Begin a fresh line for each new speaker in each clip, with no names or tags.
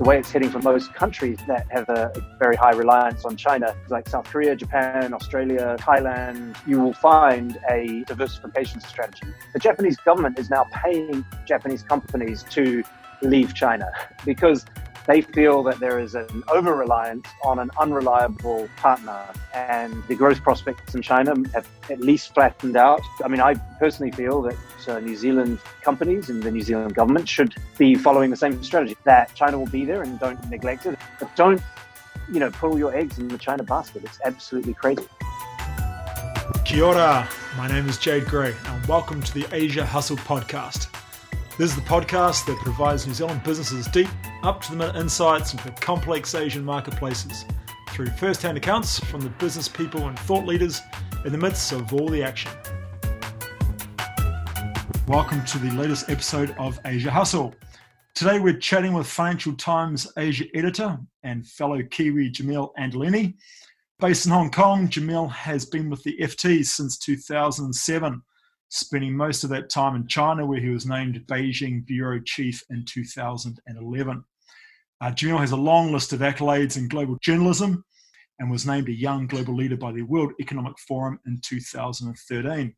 the way it's heading for most countries that have a very high reliance on China, like South Korea, Japan, Australia, Thailand, you will find a diversification strategy. The Japanese government is now paying Japanese companies to leave China because they feel that there is an over reliance on an unreliable partner, and the growth prospects in China have at least flattened out. I mean, I personally feel that uh, New Zealand companies and the New Zealand government should be following the same strategy that China will be there and don't neglect it, but don't, you know, put all your eggs in the China basket. It's absolutely crazy.
Kia ora. My name is Jade Gray, and welcome to the Asia Hustle podcast. This is the podcast that provides New Zealand businesses deep, up to the minute insights into complex Asian marketplaces through first hand accounts from the business people and thought leaders in the midst of all the action. Welcome to the latest episode of Asia Hustle. Today we're chatting with Financial Times Asia editor and fellow Kiwi Jamil Anderlini. Based in Hong Kong, Jamil has been with the FT since 2007 spending most of that time in China, where he was named Beijing Bureau Chief in 2011. Uh, Jamil has a long list of accolades in global journalism and was named a young global leader by the World Economic Forum in 2013.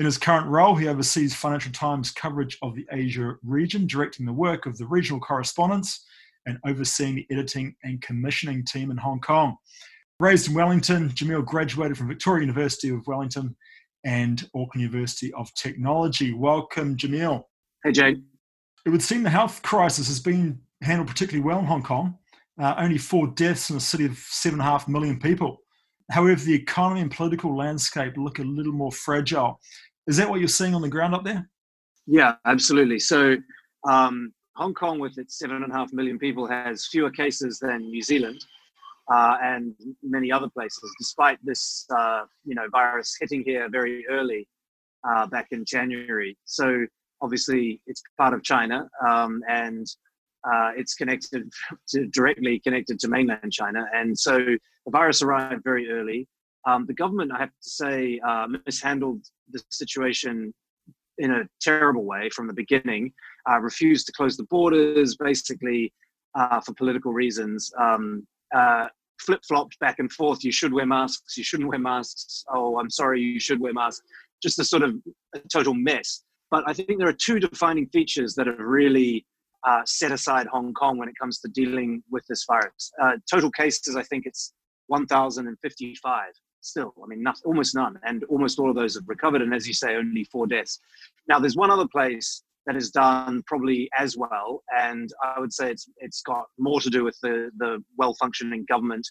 In his current role, he oversees Financial Times coverage of the Asia region, directing the work of the regional correspondents and overseeing the editing and commissioning team in Hong Kong. Raised in Wellington, Jamil graduated from Victoria University of Wellington and Auckland University of Technology. Welcome, Jamil.
Hey, Jade.
It would seem the health crisis has been handled particularly well in Hong Kong. Uh, only four deaths in a city of seven and a half million people. However, the economy and political landscape look a little more fragile. Is that what you're seeing on the ground up there?
Yeah, absolutely. So, um, Hong Kong, with its seven and a half million people, has fewer cases than New Zealand uh, and many other places, despite this, uh, you know, virus hitting here very early uh, back in January. So obviously, it's part of China, um, and uh, it's connected to, directly connected to mainland China, and so the virus arrived very early. Um, the government, I have to say, uh, mishandled the situation in a terrible way from the beginning. Uh, refused to close the borders, basically. for political reasons, um, uh, flip flopped back and forth. You should wear masks. You shouldn't wear masks. Oh, I'm sorry. You should wear masks. Just a sort of a total mess. But I think there are two defining features that have really uh, set aside Hong Kong when it comes to dealing with this virus. Uh, total cases, I think it's 1,055 still. I mean, not, almost none. And almost all of those have recovered. And as you say, only four deaths. Now, there's one other place that has done probably as well. And I would say it's it's got more to do with the the well functioning government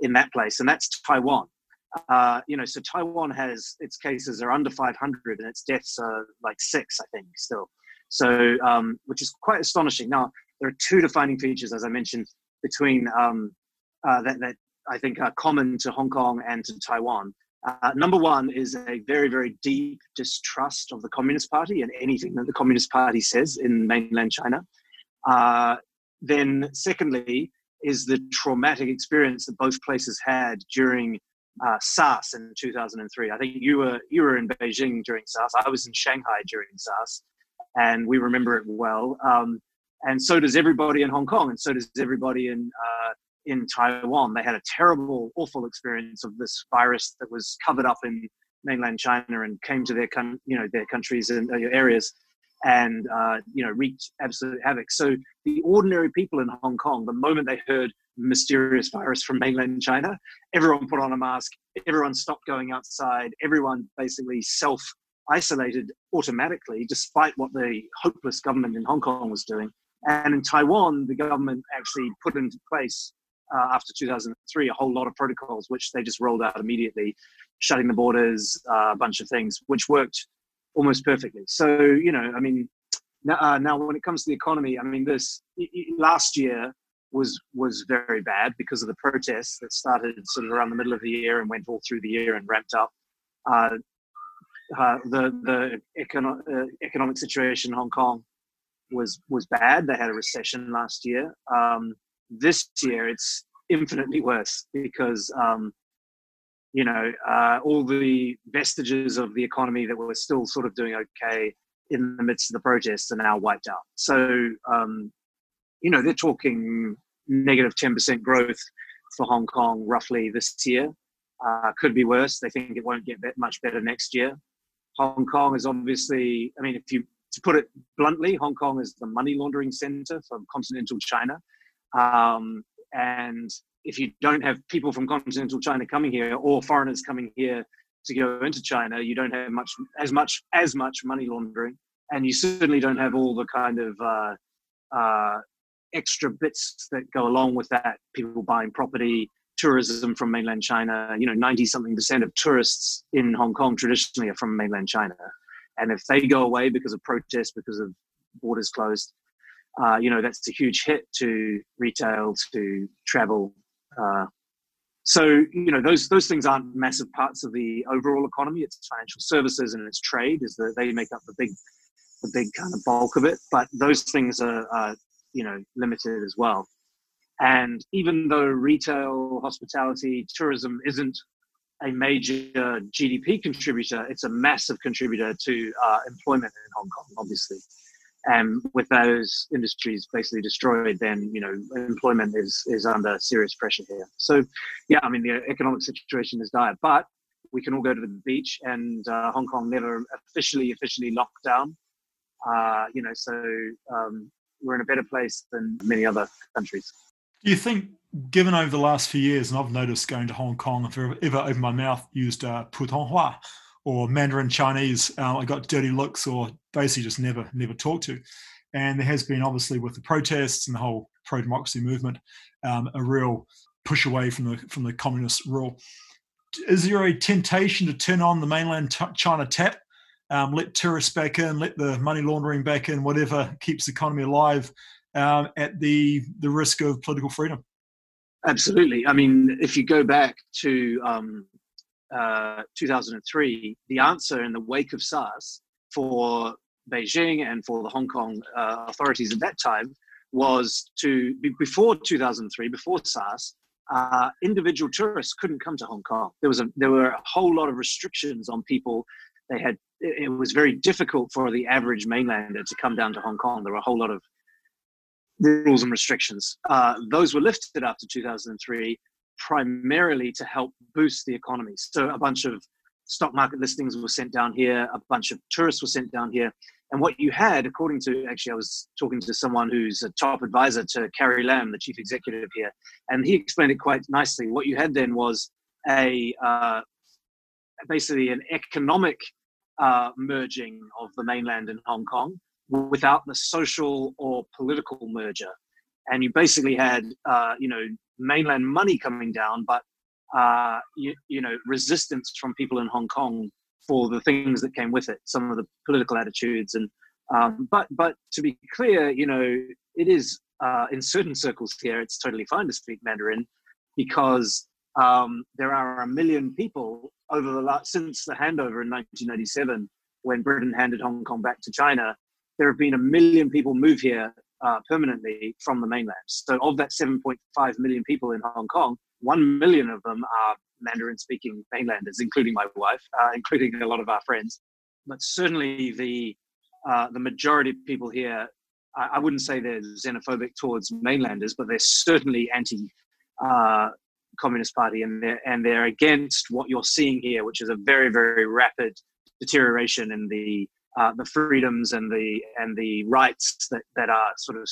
in that place, and that's Taiwan. Uh, you know, so Taiwan has its cases are under 500 and its deaths are like six, I think, still. So, um, which is quite astonishing. Now, there are two defining features, as I mentioned, between um, uh, that, that I think are common to Hong Kong and to Taiwan. Uh, number one is a very, very deep distrust of the Communist Party and anything that the Communist Party says in mainland China. Uh, then, secondly, is the traumatic experience that both places had during uh, SARS in 2003. I think you were you were in Beijing during SARS. I was in Shanghai during SARS, and we remember it well. Um, and so does everybody in Hong Kong, and so does everybody in uh, in Taiwan. They had a terrible, awful experience of this virus that was covered up in mainland China and came to their you know their countries and uh, areas and uh, you know wreaked absolute havoc. So the ordinary people in Hong Kong, the moment they heard mysterious virus from mainland China, everyone put on a mask, everyone stopped going outside, everyone basically self isolated automatically, despite what the hopeless government in Hong Kong was doing. And in Taiwan, the government actually put into place uh, after 2003 a whole lot of protocols which they just rolled out immediately shutting the borders uh, a bunch of things which worked almost perfectly so you know i mean now, uh, now when it comes to the economy i mean this last year was was very bad because of the protests that started sort of around the middle of the year and went all through the year and ramped up uh, uh, the the econo- uh, economic situation in Hong Kong was was bad. They had a recession last year. Um, this year, it's infinitely worse because um, you know uh, all the vestiges of the economy that were still sort of doing okay in the midst of the protests are now wiped out. So um, you know, they're talking negative 10% growth for Hong Kong roughly this year. Uh, could be worse. They think it won't get much better next year. Hong Kong is obviously, I mean, if you to put it bluntly, Hong Kong is the money laundering center from continental China. Um, and if you don't have people from continental China coming here or foreigners coming here to go into China, you don't have much as much as much money laundering, and you certainly don't have all the kind of uh, uh, extra bits that go along with that. People buying property, tourism from mainland China. You know, ninety something percent of tourists in Hong Kong traditionally are from mainland China, and if they go away because of protests, because of borders closed, uh, you know that's a huge hit to retail, to travel. Uh, so you know those those things aren't massive parts of the overall economy. It's financial services and it's trade is that they make up the big the big kind of bulk of it. But those things are, are you know limited as well. And even though retail, hospitality, tourism isn't a major GDP contributor, it's a massive contributor to uh, employment in Hong Kong, obviously. And with those industries basically destroyed, then you know employment is is under serious pressure here. So, yeah, I mean the economic situation is dire, but we can all go to the beach, and uh, Hong Kong never officially officially locked down. Uh, you know, so um, we're in a better place than many other countries.
Do you think, given over the last few years, and I've noticed going to Hong Kong, if I ever opened my mouth, used uh, Putonghua or Mandarin Chinese, uh, I got dirty looks or basically just never, never talked to. And there has been, obviously, with the protests and the whole pro-democracy movement, um, a real push away from the from the communist rule. Is there a temptation to turn on the mainland t- China tap, um, let tourists back in, let the money laundering back in, whatever keeps the economy alive, um, at the the risk of political freedom.
Absolutely. I mean, if you go back to um, uh, 2003, the answer in the wake of SARS for Beijing and for the Hong Kong uh, authorities at that time was to before 2003, before SARS, uh, individual tourists couldn't come to Hong Kong. There was a there were a whole lot of restrictions on people. They had it was very difficult for the average mainlander to come down to Hong Kong. There were a whole lot of rules and restrictions. Uh, those were lifted after 2003, primarily to help boost the economy. So a bunch of stock market listings were sent down here, a bunch of tourists were sent down here. And what you had, according to actually, I was talking to someone who's a top advisor to Carrie Lam, the chief executive here, and he explained it quite nicely. What you had then was a uh, basically an economic uh, merging of the mainland and Hong Kong, without the social or political merger. And you basically had, uh, you know, mainland money coming down, but, uh, you, you know, resistance from people in Hong Kong for the things that came with it, some of the political attitudes. And, um, but, but to be clear, you know, it is, uh, in certain circles here, it's totally fine to speak Mandarin because um, there are a million people over the last, since the handover in 1997 when Britain handed Hong Kong back to China, there have been a million people move here uh, permanently from the mainland. So, of that 7.5 million people in Hong Kong, 1 million of them are Mandarin speaking mainlanders, including my wife, uh, including a lot of our friends. But certainly, the, uh, the majority of people here, I, I, wouldn't say they're xenophobic towards mainlanders, but they're certainly anti. Uh, Communist Party, and they're and they're against what you're seeing here, which is a very very rapid deterioration in the uh, the freedoms and the and the rights that, that are sort of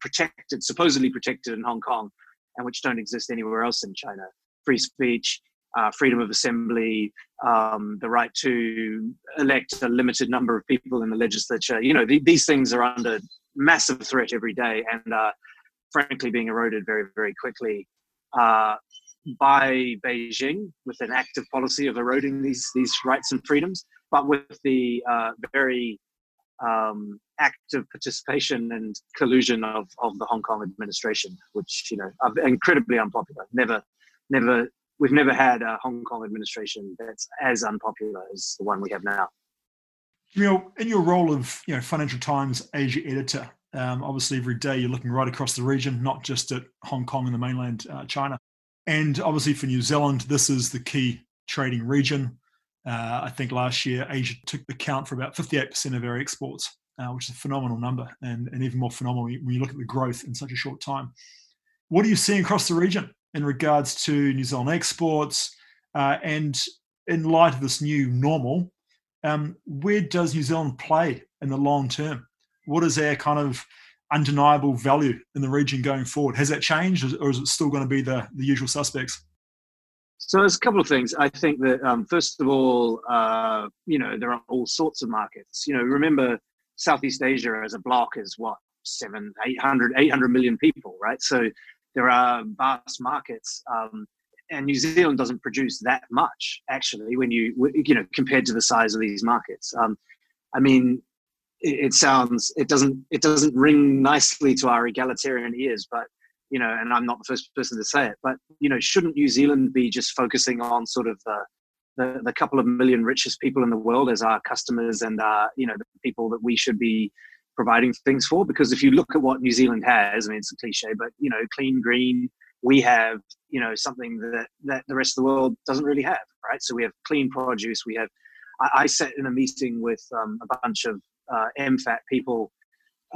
protected, supposedly protected in Hong Kong, and which don't exist anywhere else in China. Free speech, uh, freedom of assembly, um, the right to elect a limited number of people in the legislature. You know, the, these things are under massive threat every day, and are frankly, being eroded very, very quickly uh, by Beijing with an active policy of eroding these these rights and freedoms but with the uh, very um, active participation and collusion of, of the Hong Kong administration, which you know are incredibly unpopular. Never, never, we've never had a Hong Kong administration that's as unpopular as the one we have now.
Know, in your role of you know Financial Times Asia editor, um, obviously every day you're looking right across the region, not just at Hong Kong and the mainland uh, China, and obviously for New Zealand, this is the key trading region. Uh, I think last year Asia took the count for about 58% of our exports. uh, which is a phenomenal number, and, and even more phenomenal when you look at the growth in such a short time. What are you seeing across the region in regards to New Zealand exports? Uh, and in light of this new normal, um, where does New Zealand play in the long term? What is their kind of undeniable value in the region going forward? Has that changed, or is it still going to be the, the usual suspects?
So there's a couple of things. I think that um, first of all, uh, you know, there are all sorts of markets. You know, remember Southeast Asia as a block is what seven, 800, 800 million people, right? So there are vast markets. Um, and New Zealand doesn't produce that much actually when you you know compared to the size of these markets. Um, I mean, it, it, sounds it doesn't it doesn't ring nicely to our egalitarian ears, but you know, and I'm not the first person to say it, but you know, shouldn't New Zealand be just focusing on sort of the the, the couple of million richest people in the world as our customers and uh, you know the people that we should be providing things for? Because if you look at what New Zealand has, I mean, it's a cliche, but you know, clean, green, we have you know something that that the rest of the world doesn't really have, right? So we have clean produce. We have. I, I sat in a meeting with um, a bunch of uh, MFAT people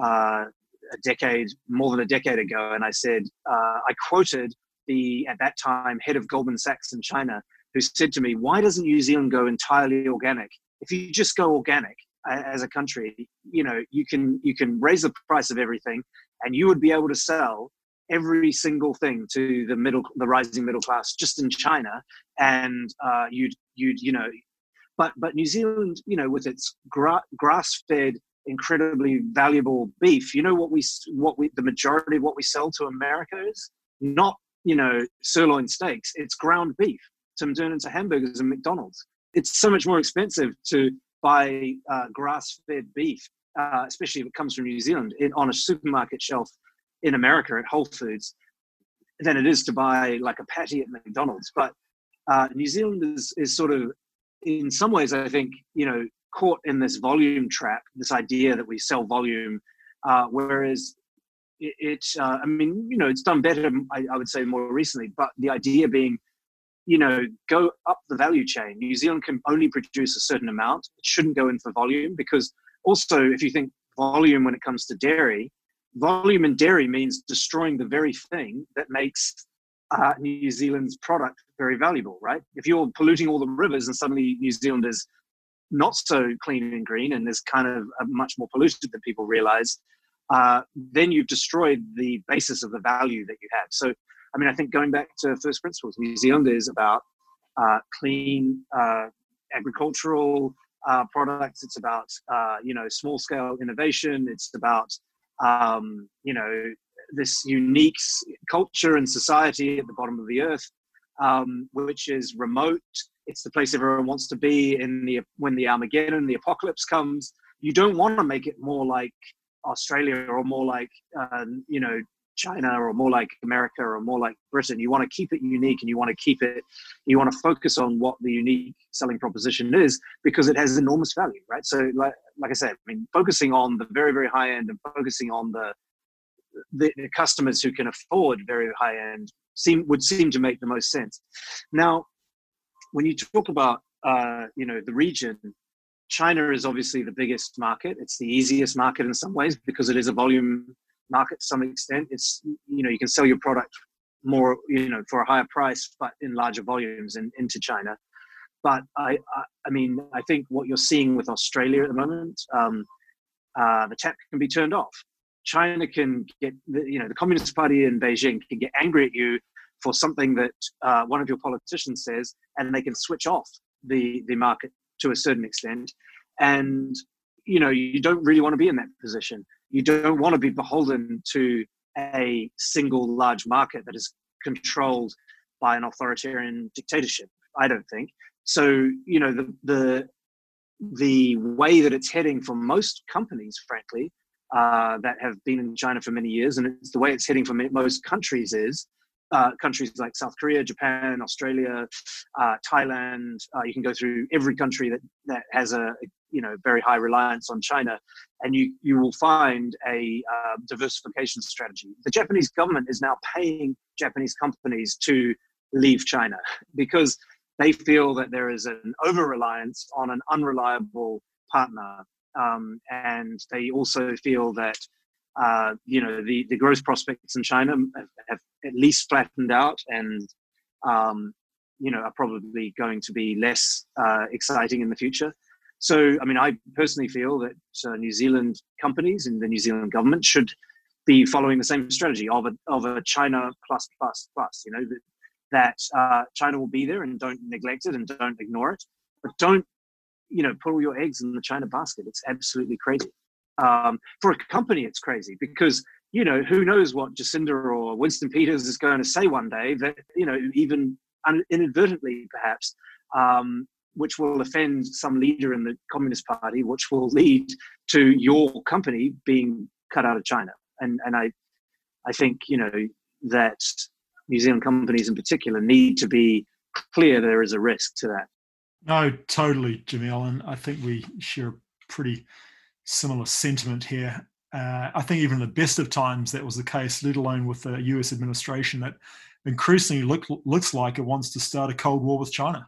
uh, a decade, more than a decade ago, and I said, uh, I quoted the at that time head of Goldman Sachs in China, who said to me, "Why doesn't New Zealand go entirely organic? If you just go organic as a country, you know, you can you can raise the price of everything, and you would be able to sell." every single thing to the middle the rising middle class just in china and uh, you'd you'd you know but but new zealand you know with its gra- grass fed incredibly valuable beef. You know what we what we the majority of what we sell to America is not you know sirloin steaks. It's ground beef. To turn into hamburgers and McDonald's. It's so much more expensive to buy uh, grass-fed beef, uh, especially if it comes from New Zealand, in, on a supermarket shelf in America at Whole Foods, than it is to buy like a patty at McDonald's. But uh, New Zealand is, is sort of, in some ways, I think, you know, caught in this volume trap, this idea that we sell volume, uh, whereas it, it uh, I mean, you know, it's done better, I, I, would say, more recently, but the idea being, you know, go up the value chain. New Zealand can only produce a certain amount. It shouldn't go in for volume because also, if you think volume when it comes to dairy, volume in dairy means destroying the very thing that makes uh, New Zealand's product very valuable, right? If you're polluting all the rivers and suddenly New Zealand is not so clean and green and is kind of much more polluted than people realize, uh, then you've destroyed the basis of the value that you have. So, I mean, I think going back to first principles, New Zealand is about uh, clean uh, agricultural uh, products. It's about uh, you know small scale innovation. It's about um, you know this unique culture and society at the bottom of the earth, um, which is remote it's the place everyone wants to be in the when the Armageddon, the apocalypse comes. You don't want to make it more like Australia or more like uh, you know China or more like America or more like Britain. You want to keep it unique and you want to keep it, you want to focus on what the unique selling proposition is because it has enormous value, right? So, like, like I said, I mean, focusing on the very, very high end and focusing on the, the, the customers who can afford very high end seem would seem to make the most sense. Now, when you talk about uh, you know the region, China is obviously the biggest market. It's the easiest market in some ways because it is a volume market to some extent. It's you know you can sell your product more you know for a higher price, but in larger volumes in, into China. But I, I, I mean I think what you're seeing with Australia at the moment, um, uh, the tap can be turned off. China can get you know the Communist Party in Beijing can get angry at you for something that uh, one of your politicians says, and they can switch off the the market to a certain extent. And you know, you don't really want to be in that position. You don't want to be beholden to a single large market that is controlled by an authoritarian dictatorship. I don't think so. You know, the the the way that it's heading for most companies, frankly, uh, that have been in China for many years, and it's the way it's heading for most countries is uh, countries like South Korea, Japan, Australia, uh, Thailand. Uh, you can go through every country that, that has a you know very high reliance on China, and you you will find a uh, diversification strategy. The Japanese government is now paying Japanese companies to leave China because they feel that there is an over reliance on an unreliable partner um, and they also feel that uh, you know the, the growth prospects in China have, have at least flattened out and um, you know are probably going to be less uh, exciting in the future. So, I mean, I personally feel that uh, New Zealand companies and the New Zealand government should be following the same strategy of a, of a China plus plus plus. You know that, that uh, China will be there and don't neglect it and don't ignore it, but don't you know put all your eggs in the China basket. It's absolutely crazy. Um, for a company, it's crazy because you know who knows what Jacinda or Winston Peters is going to say one day that you know even inadvertently perhaps um, which will offend some leader in the Communist Party, which will lead to your company being cut out of China. And and I I think you know that New Zealand companies in particular need to be clear there is a risk to that.
No, totally, Jamil, and I think we share a pretty similar sentiment here. Uh, I think even in the best of times that was the case, let alone with the U.S. administration that increasingly look, looks like it wants to start a cold war with China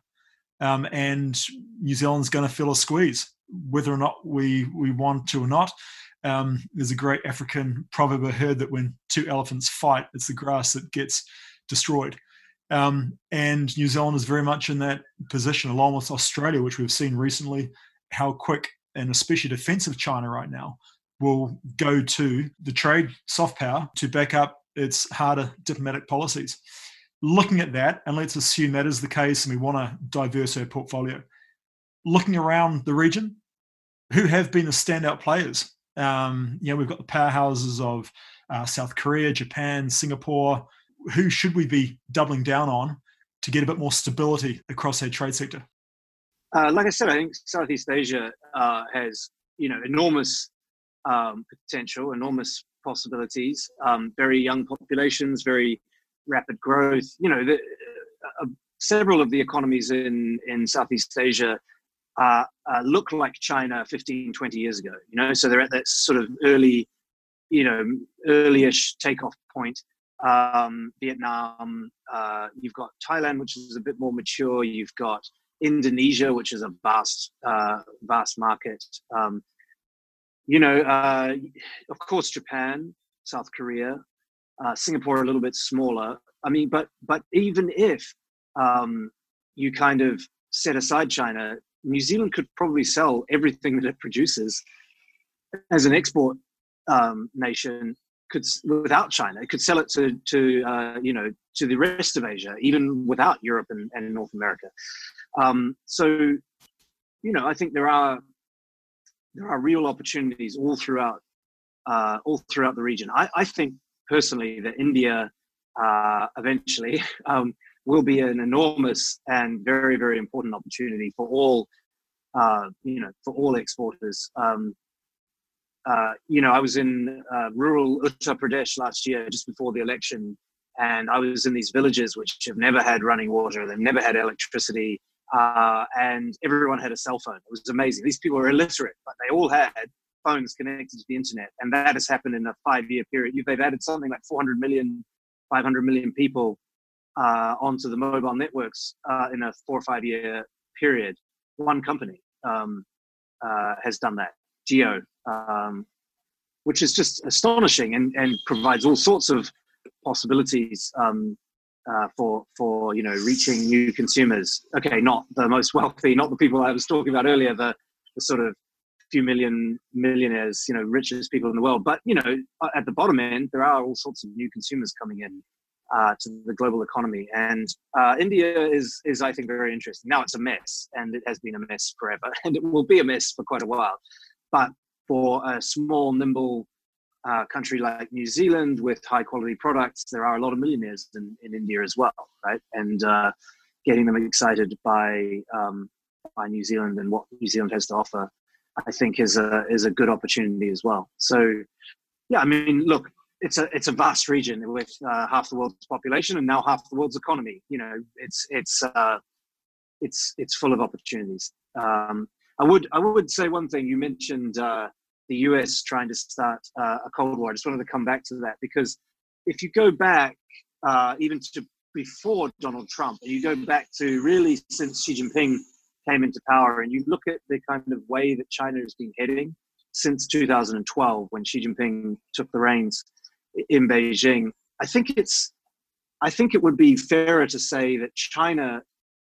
um, and New Zealand's going to feel a squeeze, whether or not we we want to or not. Um, there's a great African proverb I heard that when two elephants fight, it's the grass that gets destroyed. Um, and New Zealand is very much in that position, along with Australia, which we've seen recently, how quick and especially defensive China right now will go to the trade soft power to back up its harder diplomatic policies looking at that, and let's assume that is the case, and we want to diverse our portfolio. Looking around the region, who have been the standout players? Um, you know, we've got the powerhouses of uh, South Korea, Japan, Singapore. Who should we be doubling down on to get a bit more stability across our trade sector?
Uh, like I said, I think Southeast Asia uh, has you know enormous um, potential, enormous possibilities. Um, very young populations, very rapid growth. You know, the, uh, several of the economies in, in Southeast Asia uh, uh, look like China 15, 20 years ago. You know, so they're at that sort of early, you know, early-ish takeoff point. Um, Vietnam, uh, you've got Thailand, which is a bit more mature. You've got Indonesia, which is a vast, uh, vast market. Um, you know, uh, of course, Japan, South Korea, uh, Singapore a little bit smaller. I mean, but but even if um, you kind of set aside China, New Zealand could probably sell everything that it produces as an export um, nation. Could without China, it could sell it to to uh, you know to the rest of Asia, even without Europe and, and North America. Um, so, you know, I think there are there are real opportunities all throughout uh, all throughout the region. I, I think personally that India uh, eventually um, will be an enormous and very very important opportunity for all uh, you know for all exporters. Um, uh, you know, I was in uh, rural Uttar Pradesh last year, just before the election, and I was in these villages which have never had running water, they've never had electricity, uh, and everyone had a cell phone. It was amazing. These people were illiterate, but they all had phones connected to the internet. And that has happened in a five year period. They've added something like 400 million, 500 million people uh, onto the mobile networks uh, in a four or five year period. One company um, has done that, Jio, um, which is just astonishing and, and provides all sorts of possibilities um, uh, for for you know reaching new consumers. Okay, not the most wealthy, not the people I was talking about earlier, the, the sort of few million millionaires, you know, richest people in the world. But you know, at the bottom end, there are all sorts of new consumers coming in uh, to the global economy, and uh, India is is I think very interesting. Now it's a mess, and it has been a mess forever, and it will be a mess for quite a while. But for a small, nimble uh, country like New Zealand with high quality products, there are a lot of millionaires in, in India as well, right? And uh, getting them excited by um, by New Zealand and what New Zealand has to offer I think is a is a good opportunity as well. So, yeah, I mean, look, it's a it's a vast region with uh, half the world's population and now half the world's economy. You know, it's it's uh, it's it's full of opportunities. Um, I would I would say one thing. You mentioned uh, the U.S. trying to start uh, a cold war. I just wanted to come back to that because if you go back uh, even to before Donald Trump, and you go back to really since Xi Jinping came into power, and you look at the kind of way that China has been heading since 2012, when Xi Jinping took the reins in Beijing, I think it's, I think it would be fairer to say that China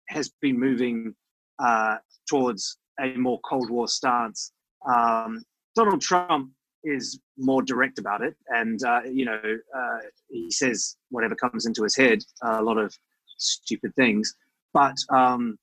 has been moving uh, towards a more Cold War stance. Um, Donald Trump is more direct about it, and uh, you know uh, he says whatever comes into his head, a lot of stupid things. But um,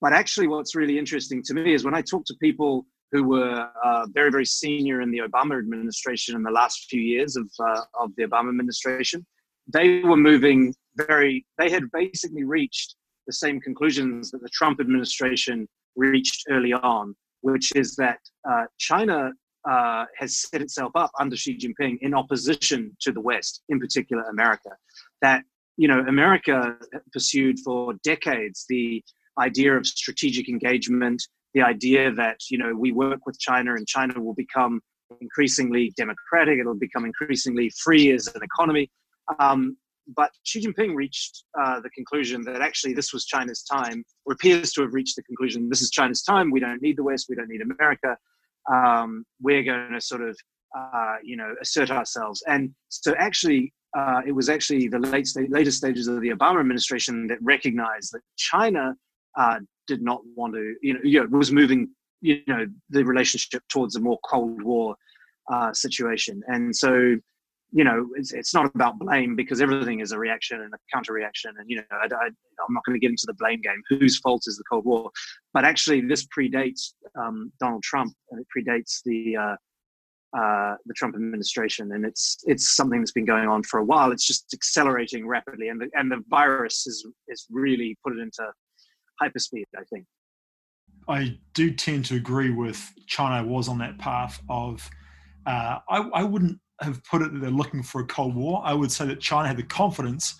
but actually, what's really interesting to me is when I talk to people who were uh, very very senior in the Obama administration in the last few years of uh, of the Obama administration, they were moving very. They had basically reached the same conclusions that the Trump administration reached early on, which is that uh, China uh, has set itself up under Xi Jinping in opposition to the West, in particular America. That you know, America pursued for decades the idea of strategic engagement, the idea that you know we work with China and China will become increasingly democratic, it'll become increasingly free as an economy. Um, but Xi Jinping reached uh, the conclusion that actually this was China's time, or appears to have reached the conclusion this is China's time. We don't need the West. We don't need America um, we're going to sort of uh, you know assert ourselves. And so actually uh, it was actually the late st- later stages of the obama administration that recognized that china uh, did not want to you know, you know was moving you know the relationship towards a more cold war uh, situation. And so you know, it's, it's not about blame because everything is a reaction and a counter reaction. And, you know, I, am not going to get into the blame game. Whose fault is the Cold War? But actually, this predates um, Donald Trump and it predates the, uh, uh, the Trump administration. And it's, it's something that's been going on for a while. It's just accelerating rapidly. And the, and the virus is, is really put it into hyperspeed, I think.
I do tend to agree with China was on that path of, uh, I, I wouldn't have put it that they're looking for a Cold War. I would say that China had the confidence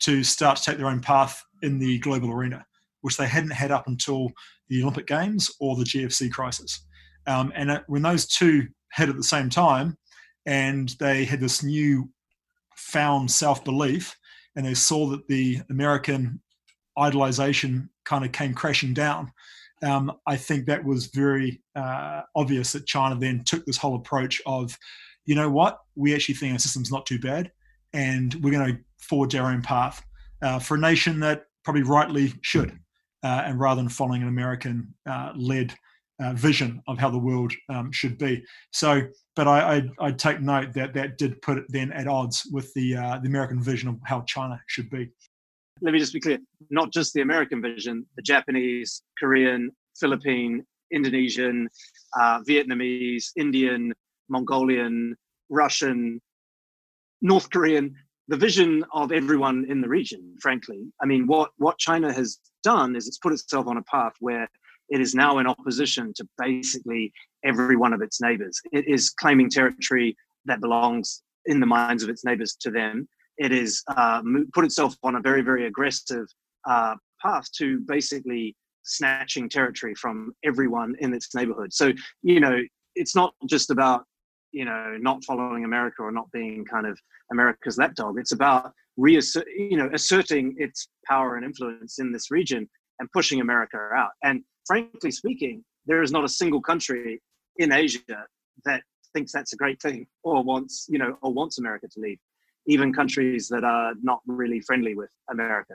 to start to take their own path in the global arena, which they hadn't had up until the Olympic Games or the GFC crisis. Um, and when those two hit at the same time, and they had this new found self belief, and they saw that the American idolization kind of came crashing down. Um, I think that was very uh, obvious that China then took this whole approach of you know what, we actually think our system's not too bad, and we're going to forge our own path uh, for a nation that probably rightly should, uh, and rather than following an American uh, uh, vision of how the world um, should be. So, but I, I, I, take note that that did put it then at odds with the uh, the American vision of how China should be.
Let me just be clear: not just the American vision, the Japanese, Korean, Philippine, Indonesian, uh, Vietnamese, Indian, Mongolian, Russian, North Korean, the vision of everyone in the region, frankly. I mean, what, what China has done is it's put itself on a path where it is now in opposition to basically every one of its neighbors. It is claiming territory that belongs in the minds of its neighbors to them. It is uh, put itself on a very, very aggressive uh, path to basically snatching territory from everyone in its neighborhood. So, you know, it's not just about you know not following America or not being kind of America's lapdog. It's about reassert, you know, asserting its power and influence in this region and pushing America out. And frankly speaking, there is not a single country in Asia that thinks that's a great thing or wants you know or wants America to leave. Even countries that are not really friendly with America.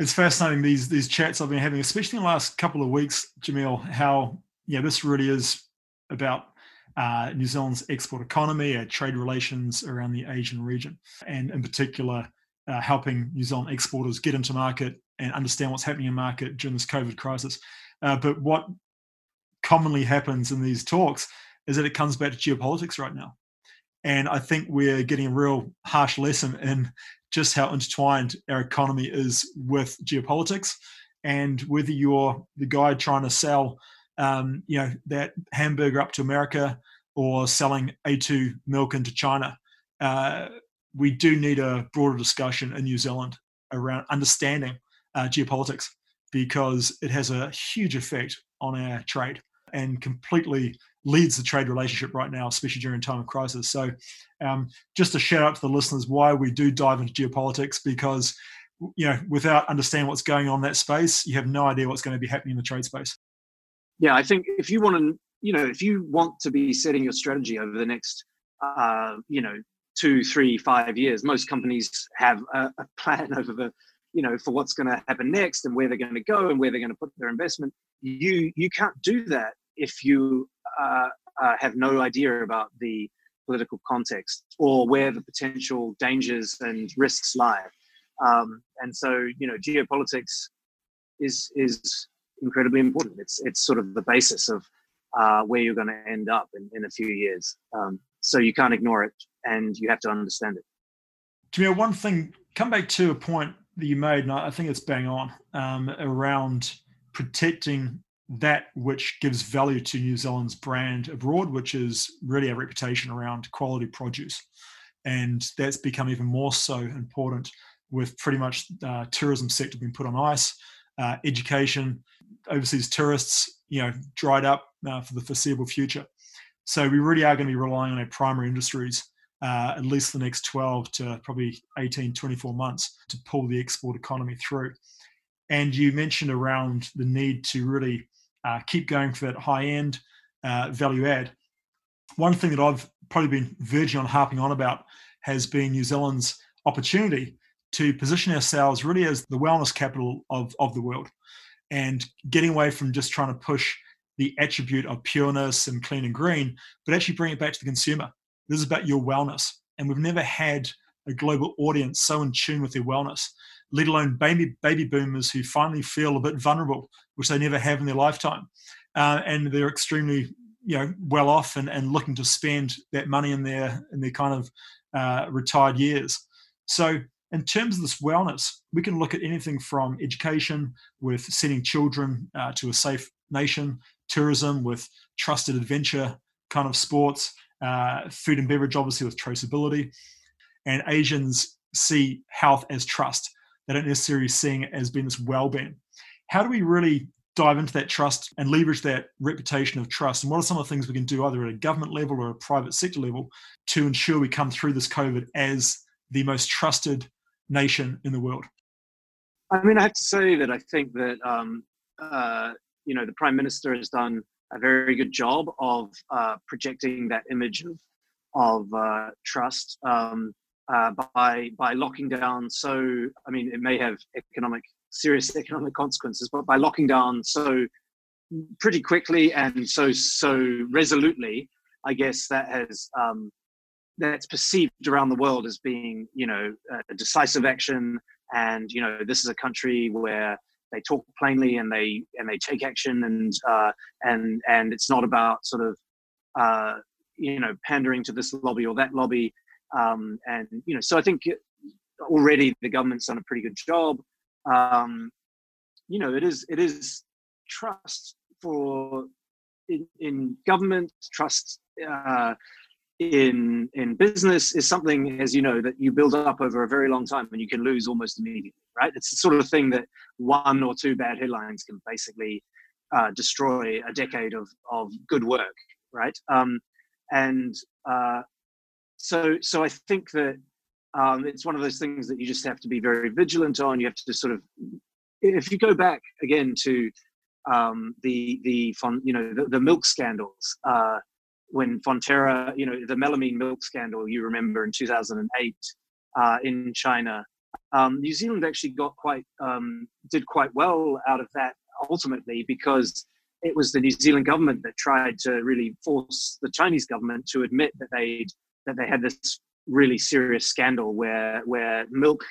It's fascinating these these chats I've been having, especially in the last couple of weeks, Jamil. How yeah, this really is about uh, New Zealand's export economy, our trade relations around the Asian region, and in particular, uh, helping New Zealand exporters get into market and understand what's happening in market during this COVID crisis. Uh, but what commonly happens in these talks is that it comes back to geopolitics right now. And I think we're getting a real harsh lesson in just how intertwined our economy is with geopolitics. And whether you're the guy trying to sell um, you know, that hamburger up to America or selling A2 milk into China. Uh, we do need a broader discussion in New Zealand around understanding uh, geopolitics because it has a huge effect on our trade and completely leads the trade relationship right now, especially during time of crisis. So, um, just a shout out to the listeners why we do dive into geopolitics because you know, without understanding what's going on in that space, you have no idea what's going to be happening in the trade space.
Yeah, I think if you want to, you know, if you want to be setting your strategy over the next, uh, you know, two, three, five years, most companies have a, a plan over the, you know, for what's going to happen next and where they're going to go and where they're going to put their investment. You you can't do that if you uh, uh, have no idea about the political context or where the potential dangers and risks lie. Um, and so, you know, geopolitics is is incredibly important. It's it's sort of the basis of uh, where you're going to end up in, in a few years. Um, so you can't ignore it, and you have to understand it.
Jamil, one thing, come back to a point that you made, and I think it's bang on um, around protecting that which gives value to New Zealand's brand abroad, which is really a reputation around quality produce. And that's become even more so important with pretty much uh, tourism sector being put on ice, uh, education, overseas tourists, you know, dried up uh, for the foreseeable future. So we really are going to be relying on our primary industries uh, at least the next 12 to probably 18, 24 months to pull the export economy through. And you mentioned around the need to really uh, keep going for that high end uh, value add. One thing that I've probably been verging on harping on about has been New Zealand's opportunity to position ourselves really as the wellness capital of, of the world and getting away from just trying to push the attribute of pureness and clean and green, but actually bring it back to the consumer. This is about your wellness. And we've never had a global audience so in tune with their wellness, let alone baby, baby boomers who finally feel a bit vulnerable, which they never have in their lifetime. Uh, and they're extremely you know well off and, and looking to spend that money in their in their kind of uh, retired years. So in terms of this wellness, we can look at anything from education with sending children uh, to a safe nation, tourism with trusted adventure kind of sports, uh, food and beverage, obviously, with traceability. And Asians see health as trust. They don't necessarily see it as being this well being. How do we really dive into that trust and leverage that reputation of trust? And what are some of the things we can do either at a government level or a private sector level to ensure we come through this COVID as the most trusted nation in the world?
I mean, I have to say that I think that um, uh, you know the prime minister has done a very good job of uh, projecting that image of of uh, trust um, uh, by by locking down. So, I mean, it may have economic serious economic consequences, but by locking down so pretty quickly and so so resolutely, I guess that has um, that's perceived around the world as being, you know, a decisive action. And you know, this is a country where they talk plainly and they and they take action, and uh, and and it's not about sort of, uh, you know, pandering to this lobby or that lobby. Um, and you know, so I think already the government's done a pretty good job. Um, you know, it is it is trust for in, in government trust uh, in in business is something as you know that you build up over a very long time and you can lose almost immediately right? It's the sort of thing that one or two bad headlines can basically uh, destroy a decade of of good work right? Um, and uh, so so i think that um, it's one of those things that you just have to be very vigilant on. You have to sort of if you go back again to um, the the you know the, the milk scandals uh, when Fonterra, you know, the melamine milk scandal, you remember in 2008 uh, in China, um, New Zealand actually got quite, um, did quite well out of that ultimately because it was the New Zealand government that tried to really force the Chinese government to admit that they that they had this really serious scandal where where milk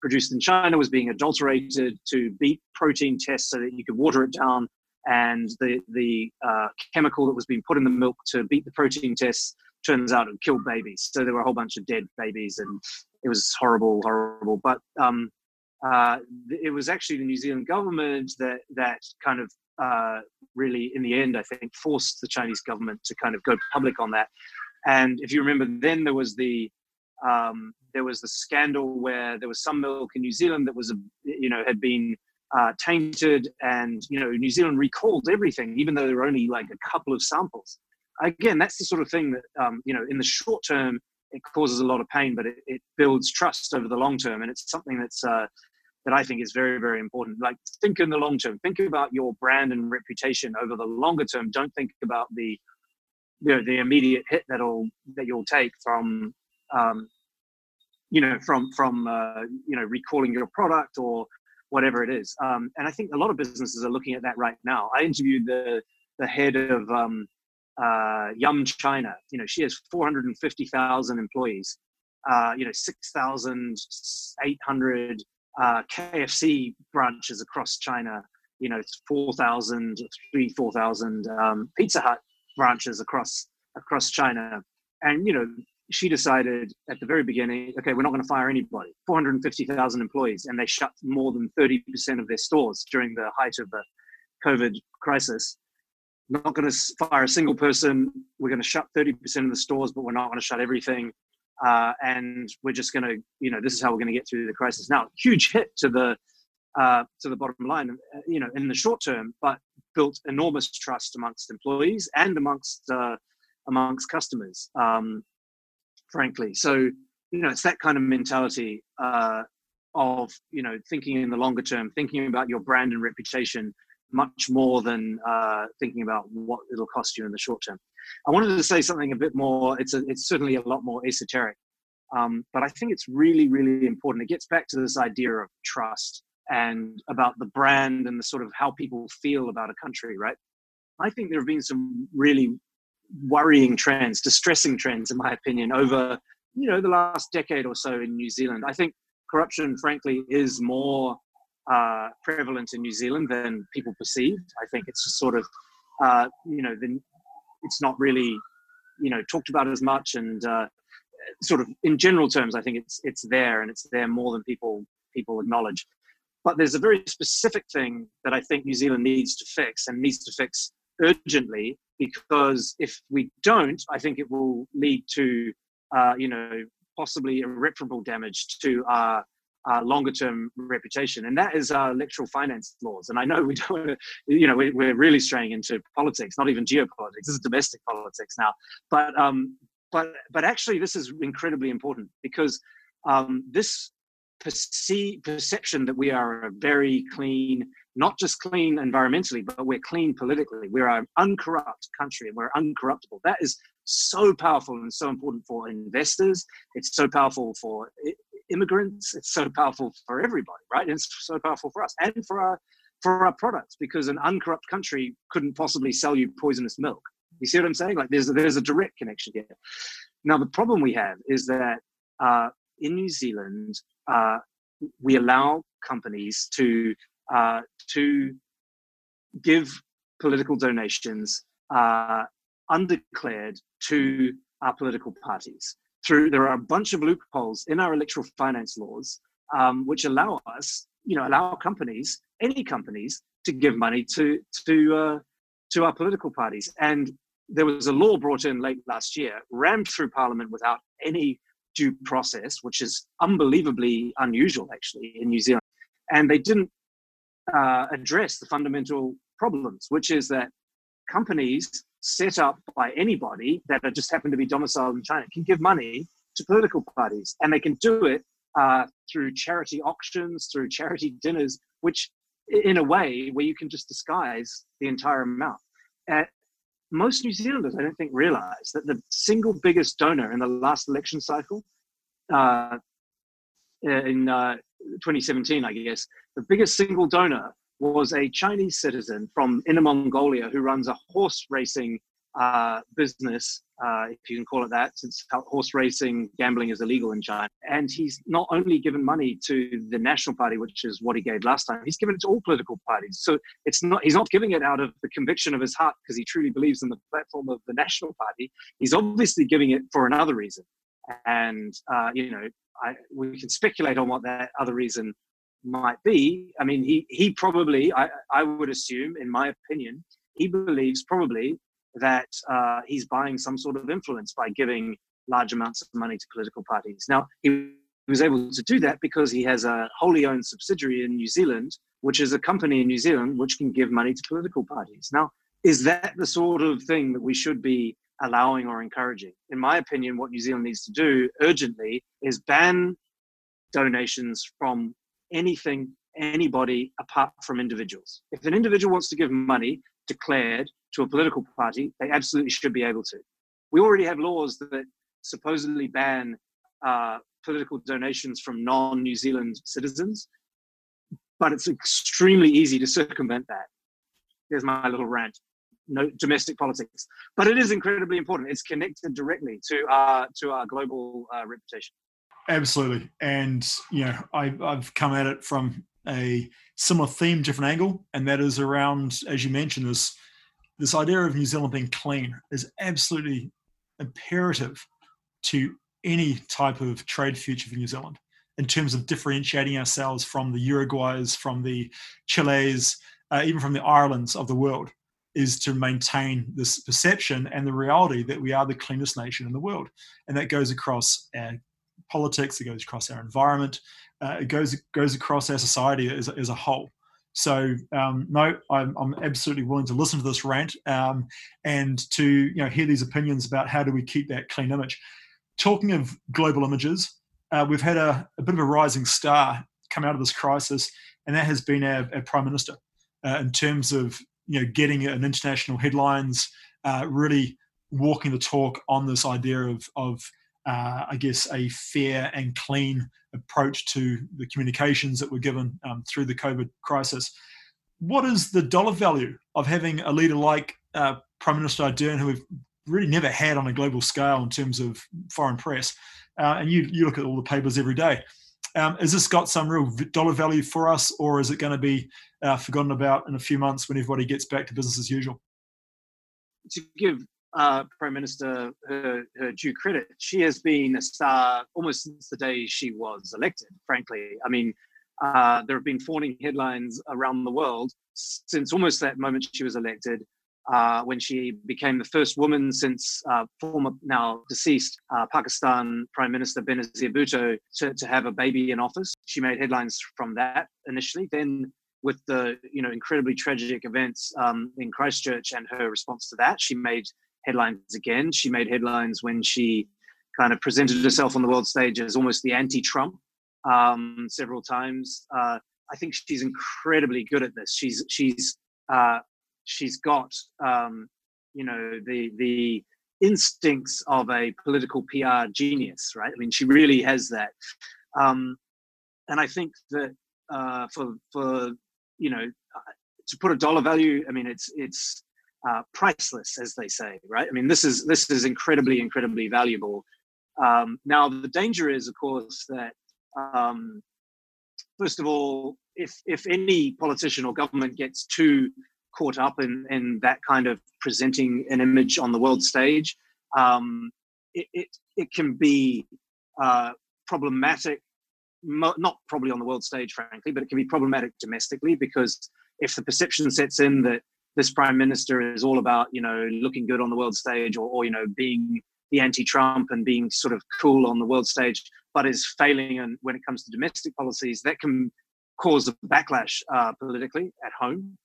produced in China was being adulterated to beat protein tests so that you could water it down and the the uh, chemical that was being put in the milk to beat the protein tests turns out it killed babies. So there were a whole bunch of dead babies, and it was horrible, horrible. But um, uh, it was actually the New Zealand government that that kind of uh, really, in the end, I think, forced the Chinese government to kind of go public on that. And if you remember, then there was the um, there was the scandal where there was some milk in New Zealand that was, you know, had been uh, tainted, and you know New Zealand recalled everything, even though there were only like a couple of samples. Again, that's the sort of thing that um, you know in the short term it causes a lot of pain, but it, it, builds trust over the long term, and it's something that's uh, that I think is very, very important. Like think in the long term. Think about your brand and reputation over the longer term. Don't think about the you know, the immediate hit that'll that you'll take from um, you know from from uh, you know recalling your product or whatever it is. Um, and I think a lot of businesses are looking at that right now. I interviewed the the head of um, uh, Yum China. You know, she has 450,000 employees. Uh, you know, 6,800 uh, KFC branches across China. You know, 4,000, 3, 4,000 um, Pizza Hut branches across across China. And you know, she decided at the very beginning, okay, we're not going to fire anybody. 450,000 employees, and they shut more than 30% of their stores during the height of the COVID crisis. Not going to fire a single person. We're going to shut 30% of the stores, but we're not going to shut everything. Uh, and we're just going to, you know, this is how we're going to get through the crisis. Now, huge hit to the uh, to the bottom line, uh, you know, in the short term, but built enormous trust amongst employees and amongst uh, amongst customers. Um, frankly. So, you know, it's that kind of mentality uh, of, you know, thinking in the longer term, thinking about your brand and reputation much more than uh, thinking about what it'll cost you in the short term. I wanted to say something a bit more, it's, a, it's certainly a lot more esoteric, um, but I think it's really, really important. It gets back to this idea of trust and about the brand and the sort of how people feel about a country, right? I think there have been some really worrying trends, distressing trends, in my opinion, over you know the last decade or so in New Zealand. I think corruption, frankly, is more uh, prevalent in New Zealand than people perceived. I think it's just sort of uh, you know the, it's not really you know talked about as much, and uh, sort of in general terms, I think it's it's there and it's there more than people people acknowledge. But there's a very specific thing that I think New Zealand needs to fix and needs to fix urgently because if we don't, I think it will lead to, uh, you know, possibly irreparable damage to our, our longer term reputation. And that is our electoral finance laws. And I know we don't, you know, we, are really straying into politics, not even geopolitics. This is domestic politics now. But, um, but, but actually, this is incredibly important because um, this perce- perception that we are a very clean, not just clean environmentally, but we're clean politically. We're an uncorrupt country and we're uncorruptible. That is so powerful and so important for investors. It's so powerful for immigrants. It's so powerful for everybody, right? And it's so powerful for us and for our for our products because an uncorrupt country couldn't possibly sell you poisonous milk. You see what I'm saying? Like there's a, there's a direct connection here. Now the problem we have is that uh, in New Zealand, uh, we allow companies to uh, to give political donations uh, undeclared to our political parties. Through there are a bunch of loopholes in our electoral finance laws um, which allow us, you know, allow companies, any companies, to give money to to uh, to our political parties. And there was a law brought in late last year, rammed through Parliament without any due process, which is unbelievably unusual actually in New Zealand. And they didn't uh, address the fundamental problems, which is that companies set up by anybody that just happen to be domiciled in China can give money to political parties, and they can do it uh, through charity auctions, through charity dinners, which in a way where you can just disguise the entire amount. Most New Zealanders, I don't think, realize that the single biggest donor in the last election cycle, uh, in uh, 2017, I guess, the biggest single donor was a Chinese citizen from Inner Mongolia who runs a horse racing uh, business, uh, if you can call it that, since horse racing gambling is illegal in China. And he's not only given money to the National Party, which is what he gave last time, he's given it to all political parties. So it's not he's not giving it out of the conviction of his heart because he truly believes in the platform of the National Party. He's obviously giving it for another reason. And uh, you know, I, we can speculate on what that other reason might be. I mean, he he probably, I, I would assume, in my opinion, he believes probably that uh, he's buying some sort of influence by giving large amounts of money to political parties. Now, he was able to do that because he has a wholly owned subsidiary in New Zealand, which is a company in New Zealand which can give money to political parties. Now, is that the sort of thing that we should be allowing or encouraging? In my opinion, what New Zealand needs to do urgently is ban donations from anything anybody apart from individuals. If an individual wants to give money declared to a political party, they absolutely should be able to. We already have laws that supposedly ban uh, political donations from non New Zealand citizens, but it's extremely easy to circumvent that. There's my little rant. No domestic politics, but it is incredibly important. It's connected directly to our to our global uh, reputation.
Absolutely, and you know I, I've come at it from a similar theme, different angle, and that is around, as you mentioned, this this idea of New Zealand being clean is absolutely imperative to any type of trade future for New Zealand in terms of differentiating ourselves from the Uruguays, from the Chiles, uh, even from the Irelands of the world, is to maintain this perception and the reality that we are the cleanest nation in the world. And that goes across our politics, it goes across our environment, uh, it goes, goes across our society as, as a whole. So um, no, I'm, I'm, absolutely willing to listen to this rant um, and to you know hear these opinions about how do we keep that clean image. Talking of global images, uh, we've had a, a, bit of a rising star come out of this crisis, and that has been our, our prime minister uh, in terms of you know getting an international headlines, uh, really walking the talk on this idea of of uh, I guess a fair and clean approach to the communications that were given um, through the COVID crisis. What is the dollar value of having a leader like uh, Prime Minister Ardern, who we've really never had on a global scale in terms of foreign press? Uh, and you, you look at all the papers every day. Um, has this got some real dollar value for us, or is it going to be uh, forgotten about in a few months when everybody gets back to business as usual?
To give uh, Prime Minister her, her due credit, she has been a star almost since the day she was elected, frankly. I mean, uh, there have been fawning headlines around the world since almost that moment she was elected, uh, when she became the first woman since uh, former, now deceased uh, Pakistan Prime Minister Benazir Bhutto to, to have a baby in office. She made headlines from that initially. Then with the you know incredibly tragic events um, in Christchurch and her response to that, she made headlines again. She made headlines when she kind of presented herself on the world stage as almost the anti-Trump um, several times. Uh, I think she's incredibly good at this. She's she's uh, she's got um, you know the the instincts of a political PR genius, right? I mean, she really has that. Um, and I think that uh, for for you know to put a dollar value, I mean, it's it's uh, priceless, as they say, right? I mean, this is this is incredibly, incredibly valuable. Um, now, the danger is, of course, that um, first of all, if if any politician or government gets too caught up in in that kind of presenting an image on the world stage, um, it, it, it can be uh, problematic. Not probably on the world stage, frankly, but it can be problematic domestically because if the perception sets in that this prime minister is all about you know looking good on the world stage or, or you know being the anti-Trump and being sort of cool on the world stage, but is failing and when it comes to domestic policies, that can cause a backlash uh, politically at home,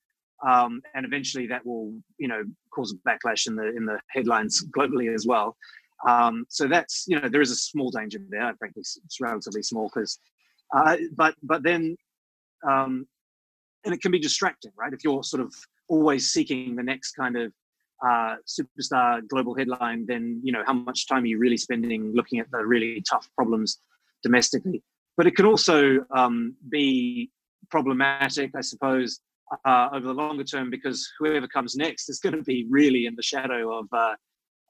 um, and eventually that will you know cause a backlash in the in the headlines globally as well. Um, so that's you know there is a small danger there. Frankly, it's relatively small because, uh, but but then, um, and it can be distracting, right? If you're sort of always seeking the next kind of uh, superstar global headline, then you know how much time are you really spending looking at the really tough problems domestically. But it can also um, be problematic, I suppose, uh, over the longer term because whoever comes next is going to be really in the shadow of uh,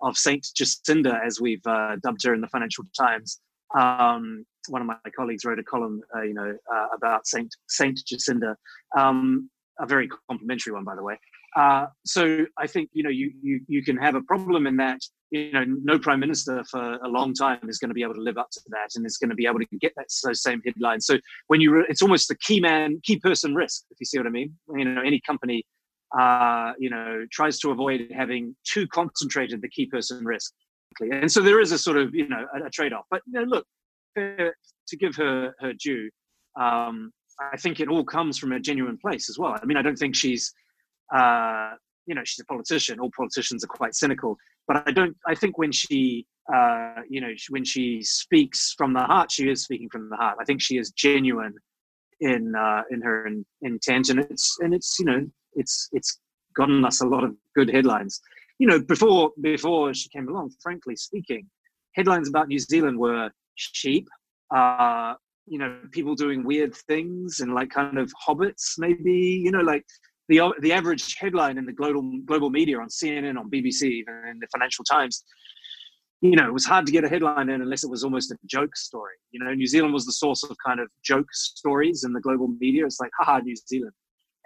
of Saint Jacinda, as we've uh, dubbed her in the Financial Times. Um, one of my colleagues wrote a column, uh, you know, uh, about Saint Saint Jacinda, um, a very complimentary one, by the way. Uh, so I think you know you, you you can have a problem in that you know no prime minister for a long time is going to be able to live up to that and is going to be able to get that those same headlines. So when you re- it's almost the key man key person risk if you see what I mean. You know any company uh, you know tries to avoid having too concentrated the key person risk, and so there is a sort of you know a, a trade off. But you know look to give her her due. Um, I think it all comes from a genuine place as well. I mean, I don't think she's, uh, you know, she's a politician. All politicians are quite cynical, but I don't. I think when she, uh, you know, when she speaks from the heart, she is speaking from the heart. I think she is genuine in uh, in her in, intent, and it's and it's you know it's it's gotten us a lot of good headlines. You know, before before she came along, frankly speaking, headlines about New Zealand were cheap, uh, you know, people doing weird things and like kind of hobbits, maybe, you know, like the the average headline in the global global media on CNN, on BBC, even in the Financial Times, you know, it was hard to get a headline in unless it was almost a joke story. You know, New Zealand was the source of kind of joke stories in the global media. It's like, haha, New Zealand.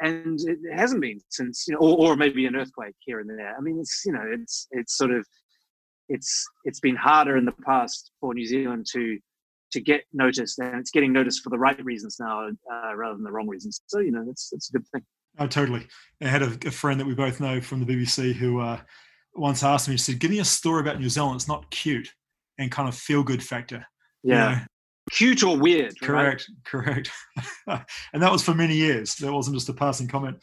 And it hasn't been since, you know, or, or maybe an earthquake here and there. I mean, it's, you know, it's, it's sort of, it's, it's been harder in the past for New Zealand to, to get noticed and it's getting noticed for the right reasons now uh, rather than the wrong reasons. So, you know, that's it's a good thing.
Oh, totally. I had a, a friend that we both know from the BBC who, uh, once asked me, he said, "Give me a story about New Zealand. It's not cute and kind of feel good factor."
Yeah. You know? Cute or weird.
Correct. Right? Correct. and that was for many years. That wasn't just a passing comment.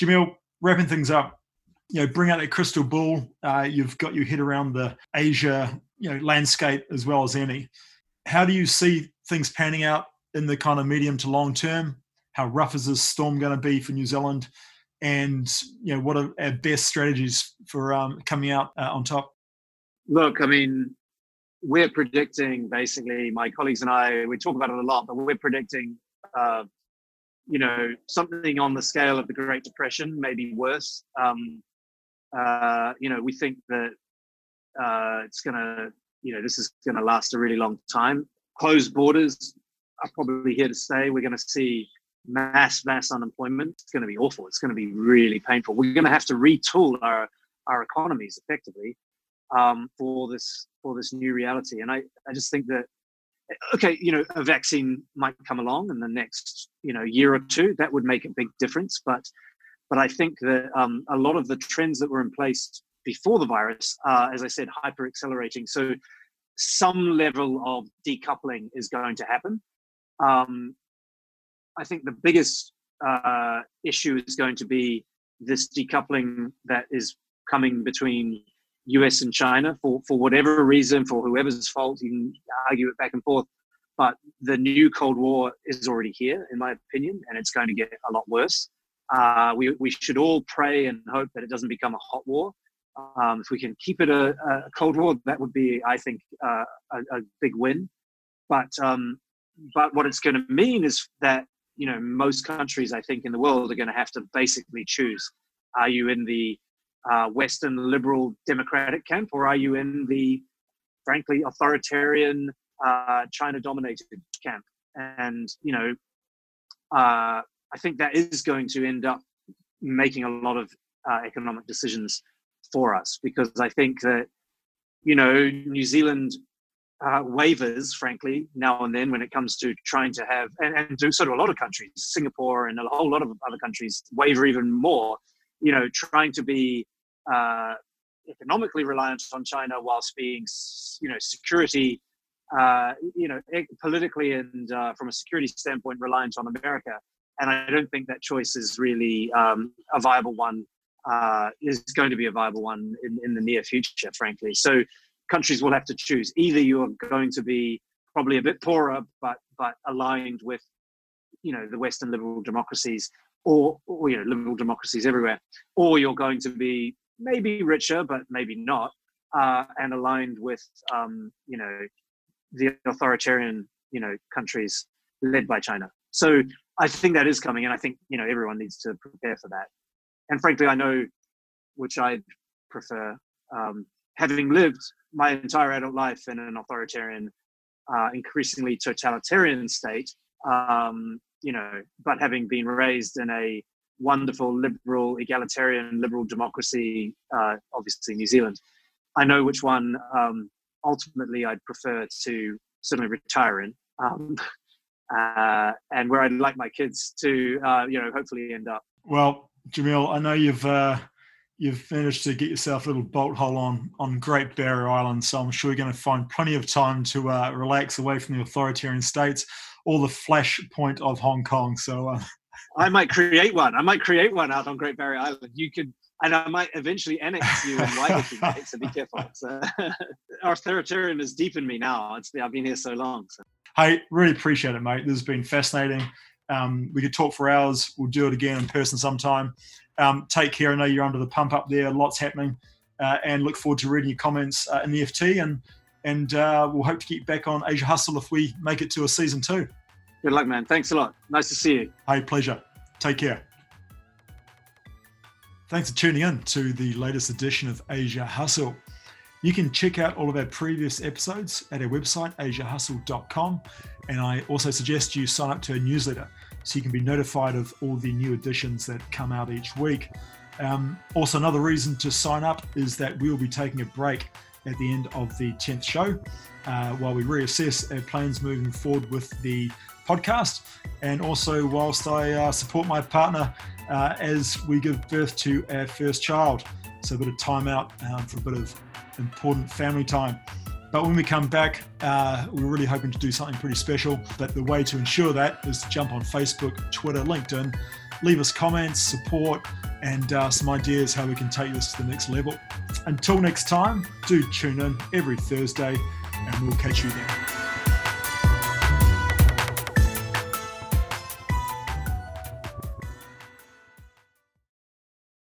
Jamil, wrapping things up. You know, bring out that crystal ball. Uh, you've got your head around the Asia, you know, landscape as well as any. How do you see things panning out in the kind of medium to long term? How rough is this storm going to be for New Zealand? and you know what are our best strategies for um, coming out uh, on top?
Look, I mean, we're predicting basically. My colleagues and I we talk about it a lot, but we're predicting, uh, you know, something on the scale of the Great Depression, maybe worse. Um, uh, you know, we think that uh, it's gonna, you know, this is gonna last a really long time. Closed borders are probably here to stay. We're going to see mass mass unemployment. It's going to be awful. It's going to be really painful. We're going to have to retool our our economies effectively um, for this for this new reality. And i i just think that okay you know a vaccine might come along in the next you know year or two. That would make a big difference. But but i think that um, a lot of the trends that were in place before the virus are as i said hyper accelerating so some level of decoupling is going to happen um, I think the biggest uh, issue is going to be this decoupling that is coming between US and China for, for whatever reason, for whoever's fault. You can argue it back and forth. But the new Cold War is already here, in my opinion, and it's going to get a lot worse. Uh, we, we should all pray and hope that it doesn't become a hot war. Um, if we can keep it a, a, Cold War, that would be, I think, uh, a, a, big win. But um, but what it's going to mean is that you know most countries i think in the world are going to have to basically choose. Are you in the uh, western liberal democratic camp or are you in the frankly authoritarian uh, china dominated camp? And you know uh, i think that is going to end up making a lot of uh, economic decisions for us because i think that you know new zealand uh, wavers, frankly, now and then when it comes to trying to have, and, and do sort of a lot of countries, Singapore and a whole lot of other countries waver even more, you know, trying to be uh, economically reliant on China whilst being, you know, security, uh, you know, politically and uh, from a security standpoint reliant on America. And I don't think that choice is really um, a viable one, uh, is going to be a viable one in, in the near future, frankly. So, countries will have to choose. Either you are going to be probably a bit poorer, but but aligned with you know the Western liberal democracies, or, or you know liberal democracies everywhere, or you're going to be maybe richer, but maybe not, uh, and aligned with um, you know the authoritarian you know countries led by China. So I think that is coming, and I think you know everyone needs to prepare for that. And frankly, I know which I prefer. Um, having lived my entire adult life in an authoritarian, uh, increasingly totalitarian state, um, you know, but having been raised in a wonderful liberal, egalitarian, liberal democracy, uh, obviously New Zealand, I know which one um, ultimately I'd prefer to certainly retire in. Um, uh, and where I'd like my kids to, uh, you know, hopefully end up.
Well, Jamil, I know you've uh, you've managed to get yourself a little bolt hole on on Great Barrier Island. So I'm sure you're going to find plenty of time to uh, relax away from the authoritarian states or the flashpoint of Hong Kong. So uh,
I might create one. I might create one out on Great Barrier Island. You could. And I might eventually annex you and Waiheke, so be careful. So, authoritarian is deep in me now. It's, I've been here so long. So.
Hey, really appreciate it, mate. This has been fascinating. Um, we could talk for hours. We'll do it again in person sometime. Um, take care. I know you're under the pump up there. Lots happening, uh, and look forward to reading your comments uh, in the FT. And and uh, we'll hope to get back on Asia Hustle if we make it to a season two.
Good luck, man. Thanks a lot. Nice to see you.
Hey, pleasure. Take care. Thanks for tuning in to the latest edition of Asia Hustle. You can check out all of our previous episodes at our website, asiahustle.com. And I also suggest you sign up to our newsletter so you can be notified of all the new editions that come out each week. Um, also, another reason to sign up is that we will be taking a break at the end of the 10th show uh, while we reassess our plans moving forward with the podcast. And also, whilst I uh, support my partner uh, as we give birth to our first child. So, a bit of time out um, for a bit of important family time. But when we come back, uh, we're really hoping to do something pretty special. But the way to ensure that is to jump on Facebook, Twitter, LinkedIn, leave us comments, support, and uh, some ideas how we can take this to the next level. Until next time, do tune in every Thursday, and we'll catch you then.